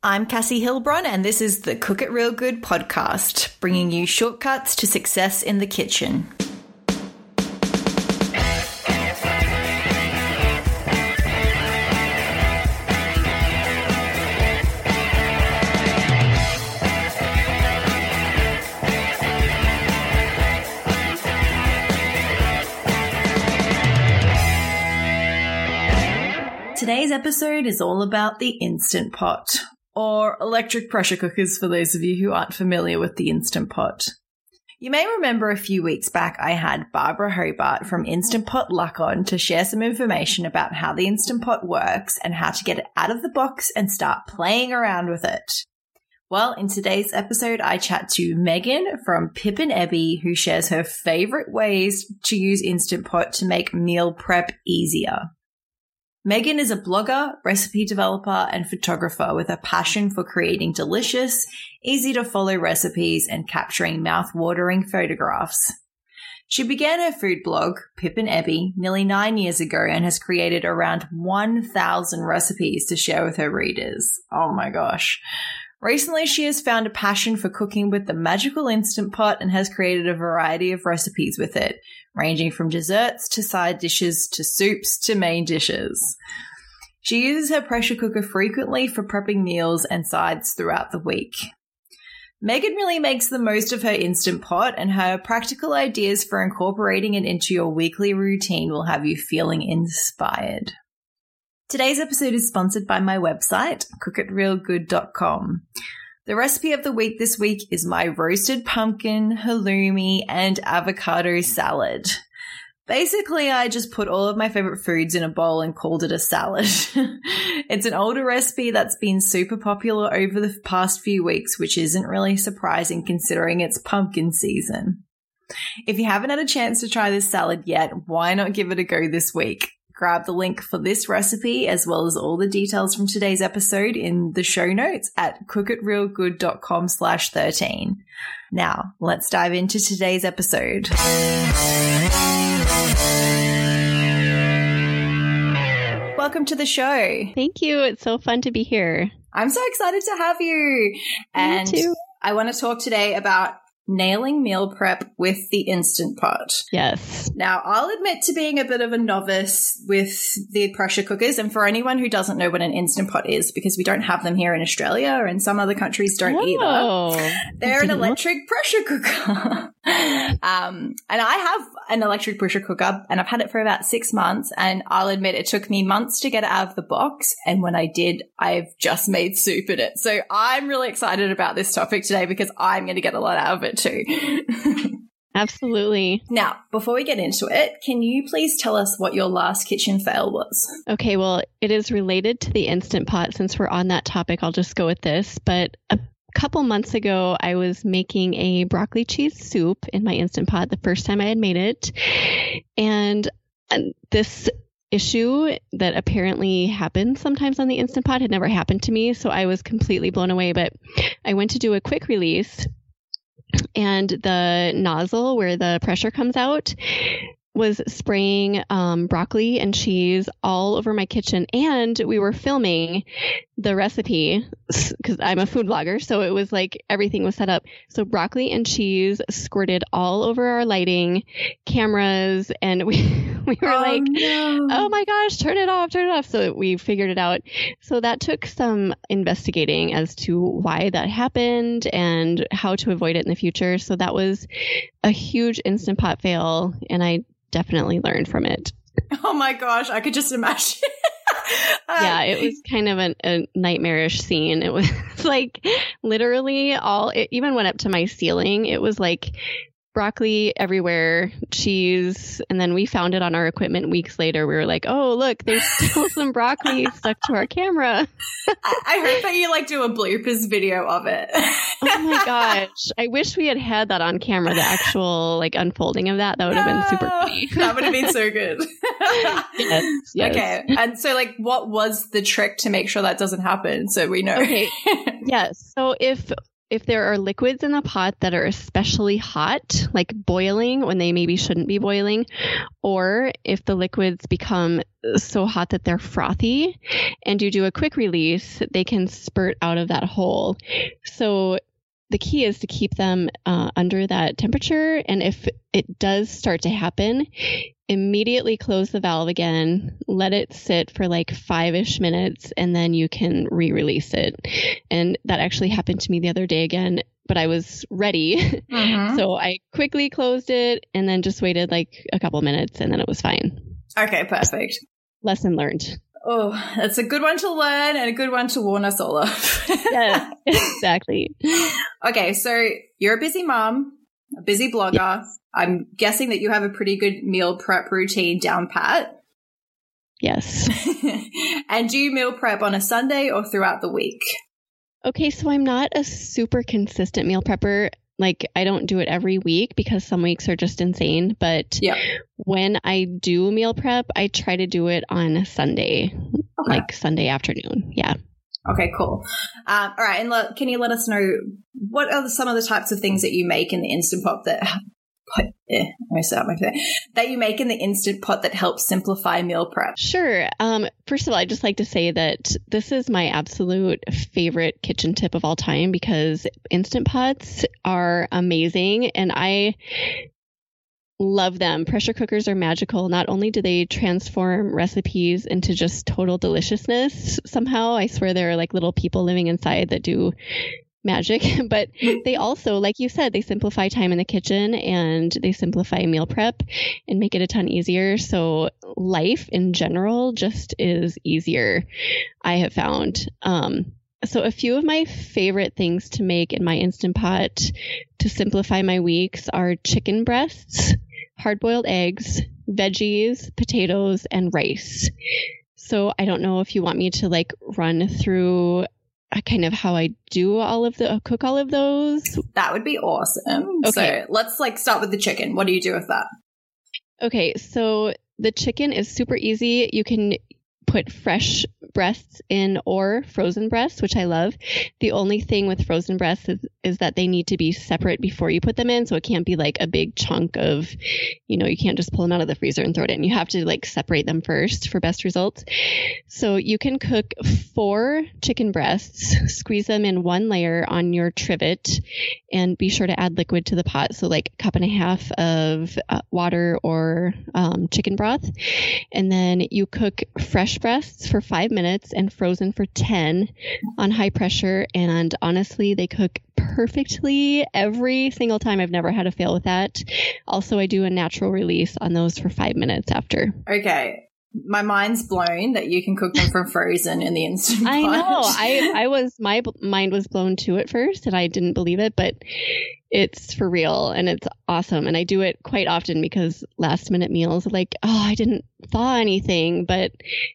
I'm Cassie Hilbron, and this is the Cook It Real Good podcast, bringing you shortcuts to success in the kitchen. Today's episode is all about the Instant Pot, or electric pressure cookers for those of you who aren't familiar with the Instant Pot. You may remember a few weeks back I had Barbara Hobart from Instant Pot Luck on to share some information about how the Instant Pot works and how to get it out of the box and start playing around with it. Well, in today's episode, I chat to Megan from Pip and Ebby, who shares her favorite ways to use Instant Pot to make meal prep easier. Megan is a blogger, recipe developer, and photographer with a passion for creating delicious, easy to follow recipes and capturing mouth-watering photographs. She began her food blog, Pip and Ebby, nearly nine years ago and has created around 1,000 recipes to share with her readers. Oh my gosh. Recently, she has found a passion for cooking with the magical Instant Pot and has created a variety of recipes with it, ranging from desserts to side dishes to soups to main dishes. She uses her pressure cooker frequently for prepping meals and sides throughout the week. Megan really makes the most of her Instant Pot, and her practical ideas for incorporating it into your weekly routine will have you feeling inspired. Today's episode is sponsored by my website, cookitrealgood.com. The recipe of the week this week is my roasted pumpkin, halloumi, and avocado salad. Basically, I just put all of my favorite foods in a bowl and called it a salad. it's an older recipe that's been super popular over the past few weeks, which isn't really surprising considering it's pumpkin season. If you haven't had a chance to try this salad yet, why not give it a go this week? Grab the link for this recipe as well as all the details from today's episode in the show notes at cookitrealgood.com slash 13. Now, let's dive into today's episode. Welcome to the show. Thank you. It's so fun to be here. I'm so excited to have you. And Me too. I want to talk today about nailing meal prep with the Instant Pot. Yes. Now, I'll admit to being a bit of a novice with the pressure cookers. And for anyone who doesn't know what an Instant Pot is, because we don't have them here in Australia and some other countries don't Oh. either, they're an electric pressure cooker. um, and I have an electric pressure cooker and I've had it for about six months. And I'll admit it took me months to get it out of the box. And when I did, I've just made soup in it. So I'm really excited about this topic today because I'm going to get a lot out of it too. Absolutely. now, before we get into it, can you please tell us what your last kitchen fail was? Okay, well, it is related to the Instant Pot. Since we're on that topic, I'll just go with this. But a couple months ago, I was making a broccoli cheese soup in my Instant Pot the first time I had made it. And this issue that apparently happens sometimes on the Instant Pot had never happened to me. So I was completely blown away. But I went to do a quick release and the nozzle where the pressure comes out was spraying um, broccoli and cheese all over my kitchen and we were filming the recipe because i'm a food blogger so it was like everything was set up so broccoli and cheese squirted all over our lighting cameras and we we were like no. oh my gosh, turn it off, turn it off. So we figured it out. So that took some investigating as to why that happened and how to avoid it in the future. So that was a huge instant pot fail, and I definitely learned from it. Oh my gosh, I could just imagine. Uh, yeah, it was kind of an, a nightmarish scene. It was like literally all, it even went up to my ceiling. It was like broccoli everywhere, cheese, and then we found it on our equipment weeks later. We were like, "Oh, look, there's still some broccoli stuck to our camera." I, heard that you like do a bloopers video of it. oh my gosh, I wish we had had that on camera. The actual like unfolding of that that would have been super funny. that would have been so good. yes, yes. Okay, and so like, what was the trick to make sure that doesn't happen? So we know. Okay. Yes. So if if there are liquids in the pot that are especially hot, like boiling when they maybe shouldn't be boiling, or if the liquids become so hot that they're frothy and you do a quick release, they can spurt out of that hole. So the key is to keep them uh, under that temperature. And if it does start to happen, immediately close the valve again, let it sit for like five ish minutes, and then you can re release it. And that actually happened to me the other day again, but I was ready. Mm-hmm. so I quickly closed it and then just waited like a couple minutes, and then it was fine. Okay, perfect. Lesson learned. Oh, that's a good one to learn and a good one to warn us all of. yeah, exactly. Okay, so you're a busy mom, a busy blogger. Yes. I'm guessing that you have a pretty good meal prep routine down pat. Yes. and do you meal prep on a Sunday or throughout the week? Okay, so I'm not a super consistent meal prepper like I don't do it every week because some weeks are just insane. But yeah. when I do meal prep, I try to do it on Sunday, okay. like Sunday afternoon. Yeah. Okay, cool. Um, all right, and le- can you let us know what are some of the types of things that you make in the instant pot that eh, my that you make in the instant pot that helps simplify meal prep? Sure. Um, first of all, I'd just like to say that this is my absolute favorite kitchen tip of all time because instant pots are amazing, and I love them. Pressure cookers are magical. Not only do they transform recipes into just total deliciousness somehow, I swear there are like little people living inside that do magic, but they also, like you said, they simplify time in the kitchen and they simplify meal prep and make it a ton easier. So life in general just is easier, I have found. Um, so a few of my favorite things to make in my Instant Pot to simplify my weeks are chicken breasts, hard boiled eggs, veggies, potatoes, and rice. So I don't know if you want me to like run through Uh, kind of how I do all of the uh, cook all of those. That would be awesome. Okay. So let's like start with the chicken. What do you do with that? Okay, so the chicken is super easy. You can put fresh breasts in or frozen breasts, which I love. The only thing with frozen breasts is, is that they need to be separate before you put them in. So it can't be like a big chunk of, you know, you can't just pull them out of the freezer and throw it in. You have to like separate them first for best results. So you can cook four chicken breasts, squeeze them in one layer on your trivet, and be sure to add liquid to the pot. So like a cup and a half of uh, water or um, chicken broth. And then you cook fresh breasts for five minutes minutes and frozen for 10 on high pressure. And honestly, they cook perfectly every single time. I've never had a fail with that. Also, I do a natural release on those for five minutes after. Okay my mind's blown that you can cook them from frozen in the instant pot. I know. I I was my mind was blown too at first, and I didn't believe it, but it's for real and it's awesome. And I do it quite often because last minute meals like, oh, I didn't thaw anything, but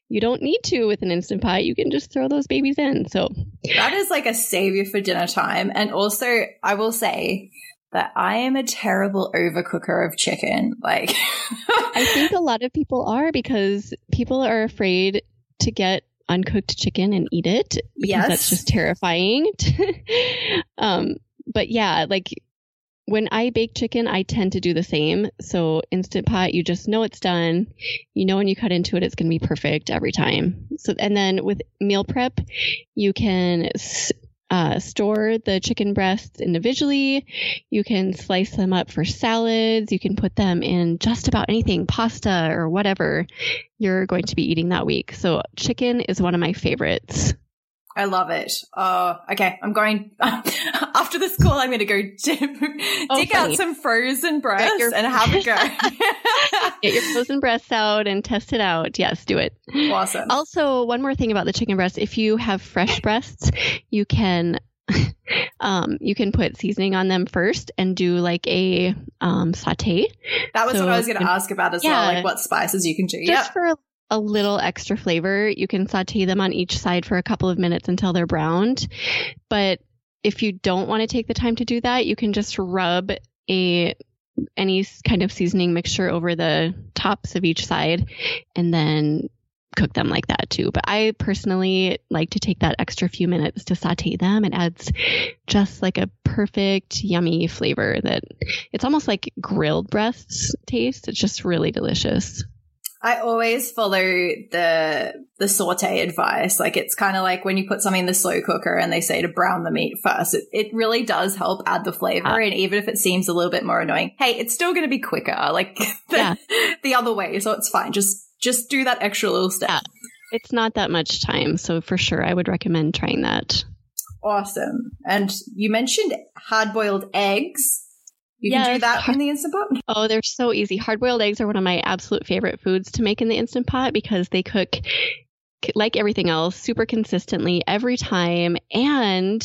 you don't need to with an instant pot. You can just throw those babies in. So that is like a savior for dinner time. And also, I will say that I am a terrible overcooker of chicken. Like, I think a lot of people are because people are afraid to get uncooked chicken and eat it because yes. that's just terrifying. um, but yeah, like when I bake chicken, I tend to do the same. So instant pot, you just know it's done. You know when you cut into it, it's going to be perfect every time. So and then with meal prep, you can uh, store the chicken breasts individually. You can slice them up for salads. You can put them in just about anything, pasta or whatever you're going to be eating that week. So, chicken is one of my favorites. I love it. Uh, okay, I'm going after this call. I'm going to go oh, dig out some frozen breasts your, and have a go. Get your frozen breasts out and test it out. Yes, do it. Awesome. Also, one more thing about the chicken breast: if you have fresh breasts, you can um, you can put seasoning on them first and do like a um, saute. That was so, what I was going to ask about as yeah, well, like what spices you can do. Just yep. for a little extra flavor. You can saute them on each side for a couple of minutes until they're browned. But if you don't want to take the time to do that, you can just rub a any kind of seasoning mixture over the tops of each side and then cook them like that too. But I personally like to take that extra few minutes to saute them. It adds just like a perfect, yummy flavor that it's almost like grilled breasts taste. It's just really delicious. I always follow the the saute advice. Like it's kind of like when you put something in the slow cooker and they say to brown the meat first. It, it really does help add the flavor. Uh, and even if it seems a little bit more annoying, hey, it's still going to be quicker. Like the, yeah. the other way, so it's fine. Just just do that extra little step. Yeah. It's not that much time, so for sure, I would recommend trying that. Awesome. And you mentioned hard boiled eggs. You yes. can do that in the Instant Pot? Oh, they're so easy. Hard boiled eggs are one of my absolute favorite foods to make in the Instant Pot because they cook like everything else super consistently every time. And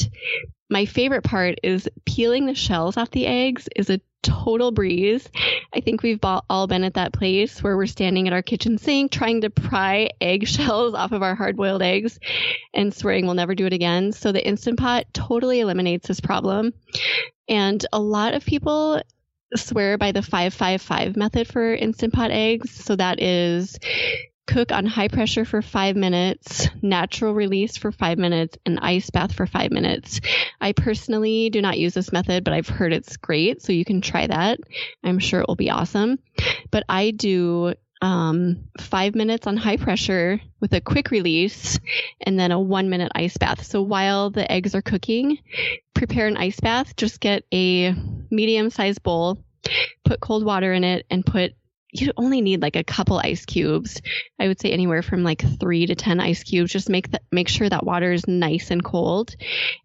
my favorite part is peeling the shells off the eggs is a total breeze. I think we've all been at that place where we're standing at our kitchen sink trying to pry eggshells off of our hard boiled eggs and swearing we'll never do it again. So the Instant Pot totally eliminates this problem. And a lot of people swear by the 555 method for Instant Pot eggs. So that is cook on high pressure for five minutes, natural release for five minutes, and ice bath for five minutes. I personally do not use this method, but I've heard it's great. So you can try that. I'm sure it will be awesome. But I do um, five minutes on high pressure with a quick release and then a one minute ice bath. So while the eggs are cooking, prepare an ice bath. Just get a medium sized bowl, put cold water in it, and put you only need like a couple ice cubes. I would say anywhere from like three to 10 ice cubes. Just make that, make sure that water is nice and cold.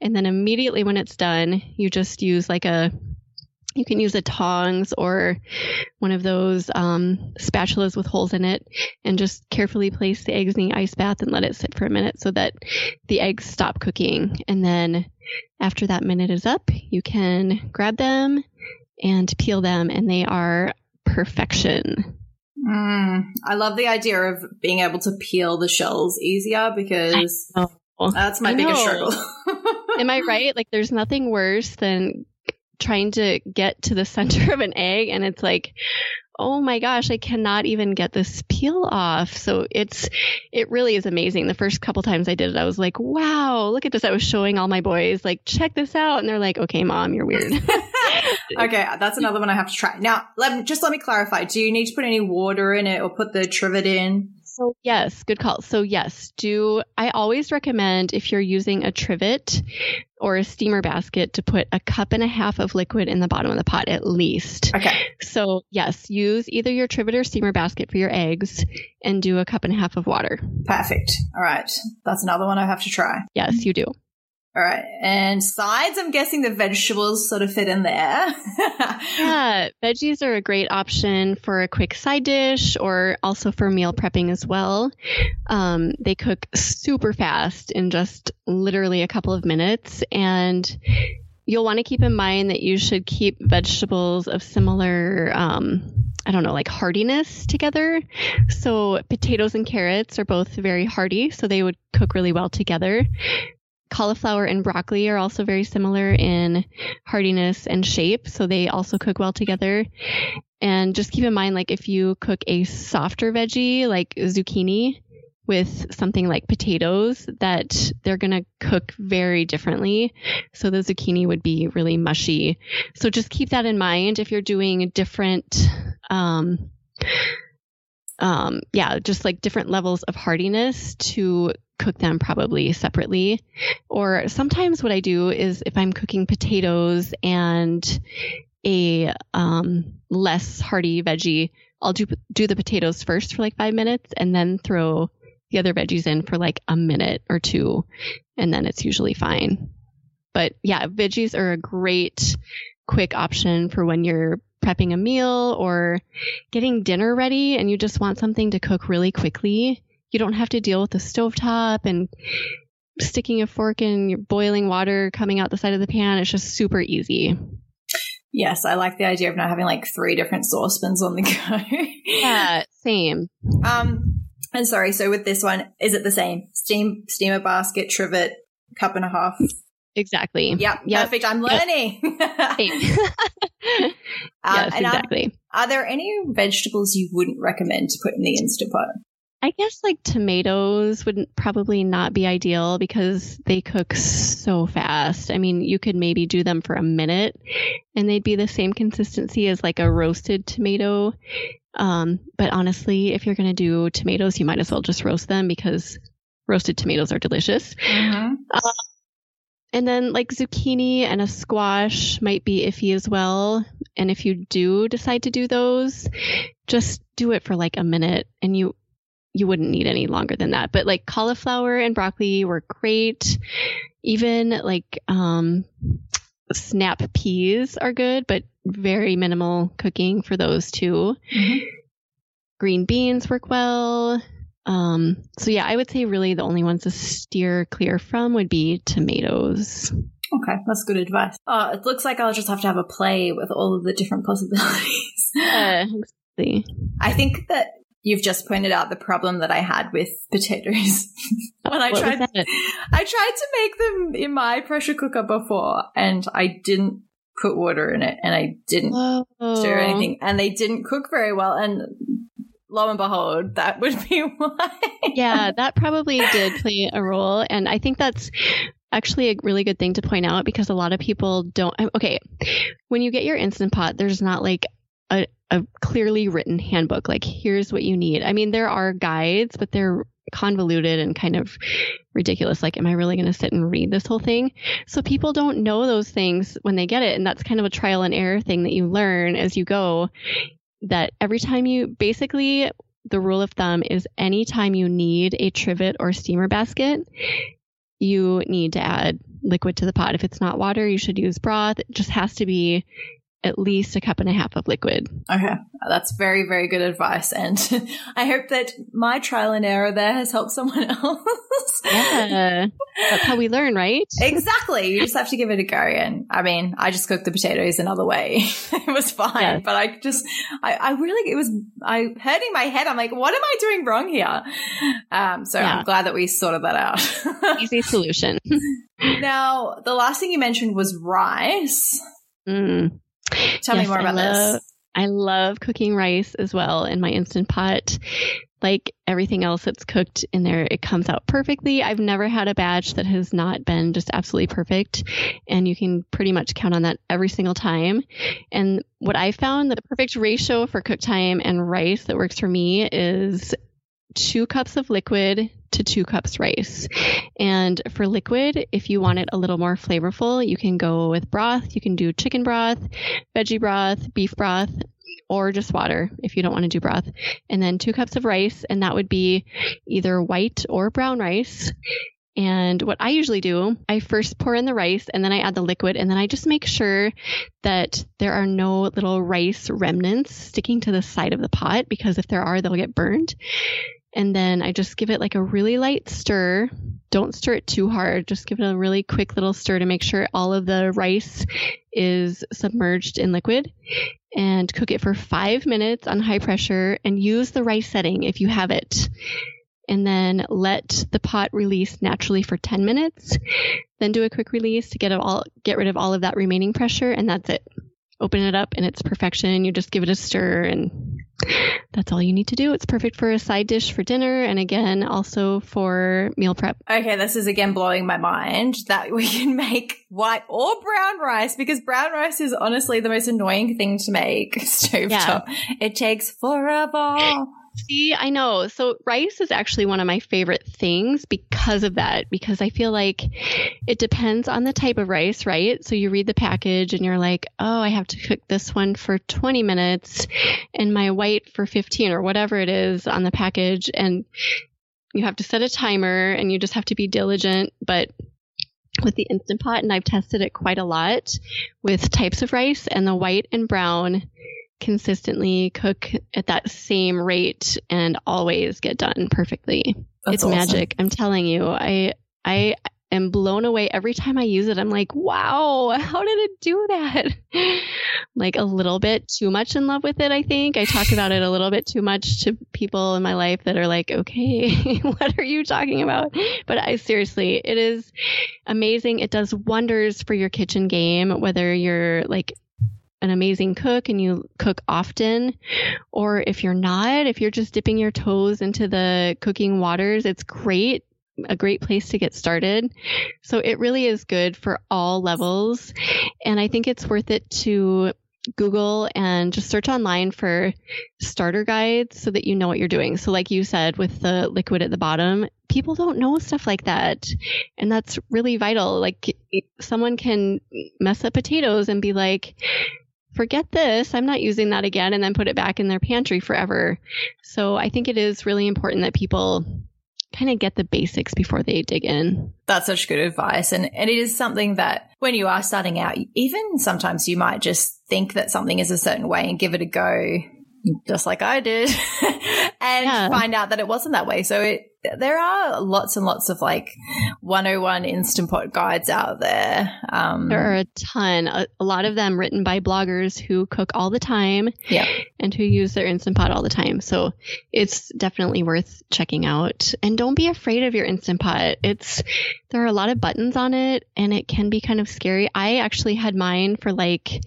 And then immediately when it's done, you just use like a, you can use a tongs or one of those um, spatulas with holes in it and just carefully place the eggs in the ice bath and let it sit for a minute so that the eggs stop cooking. And then after that minute is up, you can grab them and peel them and they are perfection. Mm, I love the idea of being able to peel the shells easier because that's my biggest struggle. Am I right? Like, there's nothing worse than trying to get to the center of an egg and it's like, oh my gosh, I cannot even get this peel off. So it's, it really is amazing. The first couple times I did it, I was like, wow, look at this. I was showing all my boys, like, check this out. And they're like, okay, mom, you're weird. okay, that's another one I have to try. Now, let just let me clarify. Do you need to put any water in it or put the trivet in? So yes, good call. So yes, do I always recommend if you're using a trivet or a steamer basket to put a cup and a half of liquid in the bottom of the pot at least. Okay. So yes, use either your trivet or steamer basket for your eggs and do a cup and a half of water. Perfect. All right. That's another one I have to try. Yes, you do. All right. And sides, I'm guessing the vegetables sort of fit in there. yeah. Veggies are a great option for a quick side dish or also for meal prepping as well. Um, they cook super fast in just literally a couple of minutes. And you'll want to keep in mind that you should keep vegetables of similar, um, I don't know, like hardiness together. So potatoes and carrots are both very hardy, so they would cook really well together. Cauliflower and broccoli are also very similar in hardiness and shape, so they also cook well together. And just keep in mind, like if you cook a softer veggie like zucchini with something like potatoes, that they're to cook very differently. So the zucchini would be really mushy. So just keep that in mind if you're doing different, um, um, yeah, just like different levels of hardiness to cook them probably separately. Or sometimes what I do is if I'm cooking potatoes and a um, less hearty veggie, I'll do do the potatoes first for like five minutes and then throw the other veggies in for like a minute or two, and then it's usually fine. But yeah, veggies are a great quick option for when you're prepping a meal or getting dinner ready and you just want something to cook really quickly you don't have to deal with the stovetop and sticking a fork in your boiling water coming out the side of the pan. It's just super easy. Yes, I like the idea of not having like three different saucepans on the go. yeah, same. Um, and sorry, so with this one, is it the same? Steam steamer basket, trivet, cup and a half. Exactly. Yep. yep. Perfect. I'm learning. Yep. uh, yes, exactly. Are, are, there any vegetables you wouldn't recommend to put in the Instant Pot? I guess like tomatoes would probably not be ideal because they cook so fast. I mean, you could maybe do them for a minute and they'd be the same consistency as like a roasted tomato. Um, but honestly, if you're going to do tomatoes, you might as well just roast them because roasted tomatoes are delicious. Mm-hmm. Uh, and then like zucchini and a squash might be iffy as well. And if you do decide to do those, just do it for like a minute and you you wouldn't need any longer than that. But like cauliflower and broccoli were great. Even like um, snap peas are good, but very minimal cooking for those too. Mm-hmm. Green beans work well. Um, so yeah, I would say really the only ones to steer clear from would be tomatoes. Okay, that's good advice. Uh, it looks like I'll just have to have a play with all of the different possibilities. uh, exactly. I think that you've just pointed out the problem that I had with potatoes. when I tried, I tried to make them in my pressure cooker before, and I didn't put water in it, and I didn't Whoa. stir anything, and they didn't cook very well. And lo and behold, that would be why. yeah, that probably did play a role, and I think that's actually a really good thing to point out because a lot of people don't okay when you get your instant pot there's not like a, a clearly written handbook. Like here's what you need. I mean there are guides but they're convoluted and kind of ridiculous. Like am i really going to sit and read this whole thing? So people don't know those things when they get it and that's kind of a trial and error thing that you learn as you go that every time you basically the rule of thumb is anytime you need a trivet or steamer basket you need to add liquid to the pot. If it's not water you should use broth. It just has to be at least a cup and a half of liquid. Okay. That's very, very good advice. And I hope that my trial and error there has helped someone else. yeah. That's how we learn, right? Exactly. You just have to give it a go. And I mean, I just cooked the potatoes another way. it was fine. But I just, I, I really, it was, I hurting my head. I'm like, what am I doing wrong here? Um, so yeah. I'm glad that we sorted that out. Easy solution. now, the last thing you mentioned was rice. Mm. Tell yes, me more about I love, this. I love cooking rice as well in my instant pot. Like everything else that's cooked in there, it comes out perfectly. I've never had a batch that has not been just absolutely perfect. And you can pretty much count on that every single time. And what I found the perfect ratio for cook time and rice that works for me is two cups of liquid to two cups rice. And for liquid, if you want it a little more flavorful, you can go with broth. You can do chicken broth, veggie broth, beef broth, or just water if you don't want to do broth. And then two cups of rice, and that would be either white or brown rice. And what I usually do, I first pour in the rice and then I add the liquid and then I just make sure that there are no little rice remnants sticking to the side of the pot because if there are, they'll get burned. And then I just give it like a really light stir. Don't stir it too hard. Just give it a really quick little stir to make sure all of the rice is submerged in liquid. And cook it for five minutes on high pressure and use the rice setting if you have it. And then let the pot release naturally for 10 minutes. Then do a quick release to get all get rid of all of that remaining pressure, and that's it open it up and it's perfection. You just give it a stir and that's all you need to do. It's perfect for a side dish for dinner and again also for meal prep. Okay, this is again blowing my mind that we can make white or brown rice because brown rice is honestly the most annoying thing to make stovetop. Yeah. It takes forever. See, I know. So rice is actually one of my favorite things because of that, because I feel like it depends on the type of rice, right? So you read the package and you're like, oh, I have to cook this one for 20 minutes and my white for 15 or whatever it is on the package. And you have to set a timer and you just have to be diligent. But with the Instant Pot, and I've tested it quite a lot with types of rice, and the white and brown consistently cook at that same rate and always get done perfectly. That's it's awesome. magic. I'm telling you. I I am blown away every time I use it. I'm like, wow, how did it do that? like a little bit too much in love with it, I think. I talk about it a little bit too much to people in my life that are like, okay, what are you talking about? But I seriously, it is amazing. It does wonders for your kitchen game, whether you're like an amazing cook and you cook often, or if you're not, if you're just dipping your toes into the cooking waters, it's great a great place to get started. So it really is good for all levels. And I think it's worth it to Google and just search online for starter guides so that you know what you're doing. So, like you said, with the liquid at the bottom, people don't know stuff like that. And that's really vital. Like, someone can mess up potatoes and be like, forget this, I'm not using that again, and then put it back in their pantry forever. So, I think it is really important that people kind of get the basics before they dig in. That's such good advice. And, and it is something that when you are starting out, even sometimes you might just think that something is a certain way and give it a go, just like I did, and yeah. find out that it wasn't that way. So it, there are lots and lots of like 101 instant pot guides out there. Um, there are a ton, a, a, lot of them written by bloggers who cook all the time yeah. and who use their instant pot all the time. So it's definitely worth checking out. And don't be afraid of your instant pot. It's there are a lot of buttons on it and it can be kind of scary. I actually had mine for like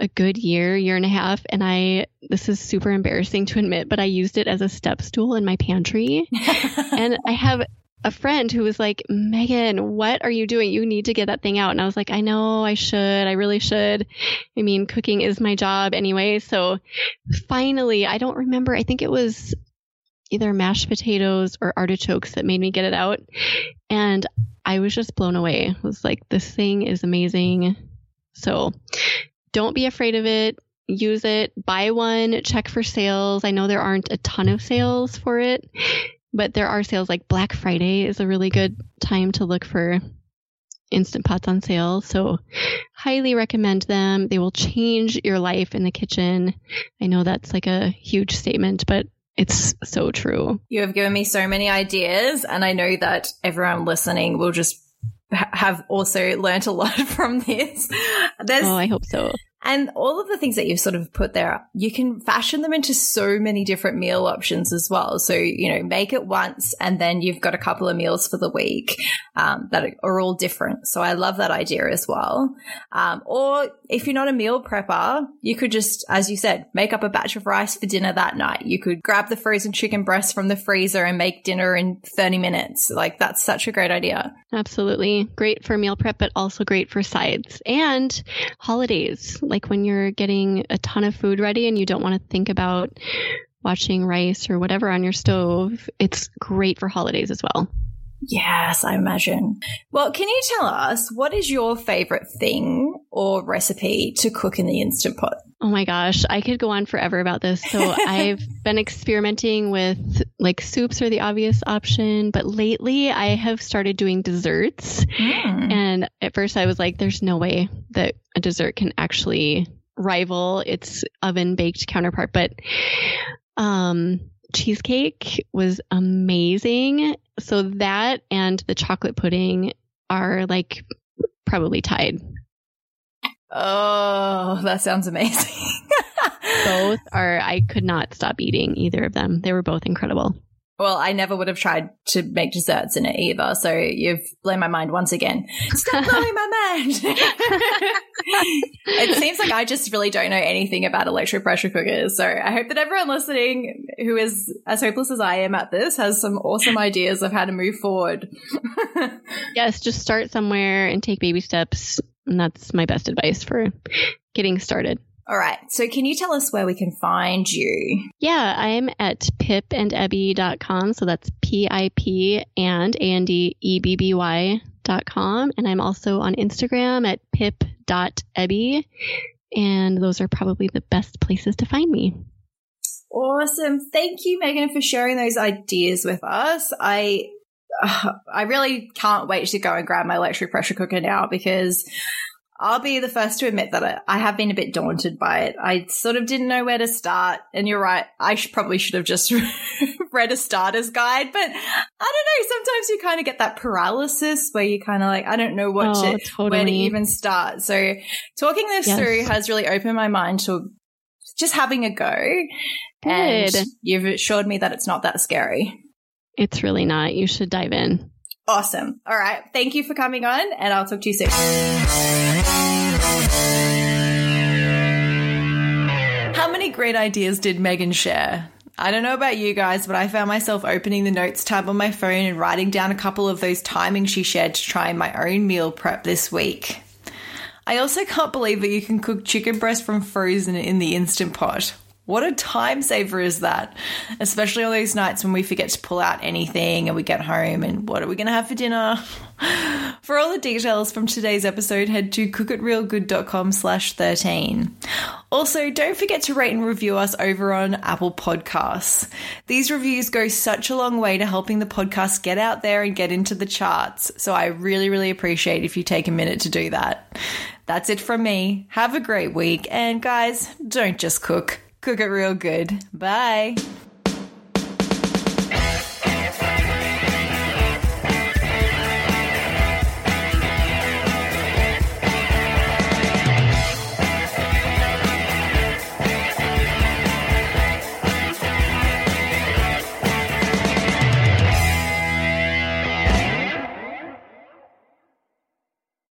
a good year, year and a half, and I this is super embarrassing to admit, but I used it as a step stool in my pantry. and I have a friend who was like, Megan, what are you doing? You need to get that thing out. And I was like, I know I should. I really should. I mean, cooking is my job anyway. So finally, I don't remember. I think it was either mashed potatoes or artichokes that made me get it out. And I was just blown away. I was like, this thing is amazing. So don't be afraid of it. Use it, buy one, check for sales. I know there aren't a ton of sales for it, but there are sales like Black Friday is a really good time to look for instant pots on sale. So highly recommend them. They will change your life in the kitchen. I know that's like a huge statement, but it's so true. You have given me so many ideas and I know that everyone listening will just have also learnt a lot from this. There's, oh, I hope so. And all of the things that you've sort of put there, you can fashion them into so many different meal options as well. So, you know, make it once and then you've got a couple of meals for the week um, that are all different. So I love that idea as well. Um, or if you're not a meal prepper, you could just, as you said, make up a batch of rice for dinner that night. You could grab the frozen chicken breast from the freezer and make dinner in 30 minutes. Like that's such a great idea. Absolutely. Great for meal prep, but also great for sides and holidays like when you're getting a ton of food ready and you don't want to think about watching rice or whatever on your stove, it's great for holidays as well. Yes, I imagine. Well, can you tell us what is your favorite thing or recipe to cook in the Instant Pot? Oh my gosh, I could go on forever about this. So I've been experimenting with like soups are the obvious option, but lately I have started doing desserts. Mm. And at first I was like, there's no way that a dessert can actually rival its oven baked counterpart. But um cheesecake was amazing. So that and the chocolate pudding are like probably tied. Oh, that sounds amazing. both are, I could not stop eating either of them. They were both incredible. Well, I never would have tried to make desserts in it either. So you've blown my mind once again. Stop blowing my mind. it seems like I just really don't know anything about electric pressure cookers. So I hope that everyone listening who is as hopeless as I am at this has some awesome ideas of how to move forward. yes, just start somewhere and take baby steps. And that's my best advice for getting started. All right. So can you tell us where we can find you? Yeah, I'm at pipandebby.com. So that's P I P and A N D E B B Y dot com. And I'm also on Instagram at pip.ebby. And those are probably the best places to find me. Awesome. Thank you, Megan, for sharing those ideas with us. I uh, I really can't wait to go and grab my electric pressure cooker now because I'll be the first to admit that I, have been a bit daunted by it. I sort of didn't know where to start. And you're right. I should, probably should have just read a starter's guide, but I don't know. Sometimes you kind of get that paralysis where you kind of like, I don't know what oh, to, totally. where to even start. So talking this yes. through has really opened my mind to just having a go. Good. And you've assured me that it's not that scary. It's really not. You should dive in. Awesome. All right. Thank you for coming on, and I'll talk to you soon. How many great ideas did Megan share? I don't know about you guys, but I found myself opening the notes tab on my phone and writing down a couple of those timings she shared to try my own meal prep this week. I also can't believe that you can cook chicken breast from frozen in the Instant Pot. What a time saver is that? Especially on those nights when we forget to pull out anything and we get home and what are we going to have for dinner? For all the details from today's episode, head to cookitrealgood.com slash 13. Also, don't forget to rate and review us over on Apple Podcasts. These reviews go such a long way to helping the podcast get out there and get into the charts. So I really, really appreciate if you take a minute to do that. That's it from me. Have a great week. And guys, don't just cook. Cook it real good. Bye.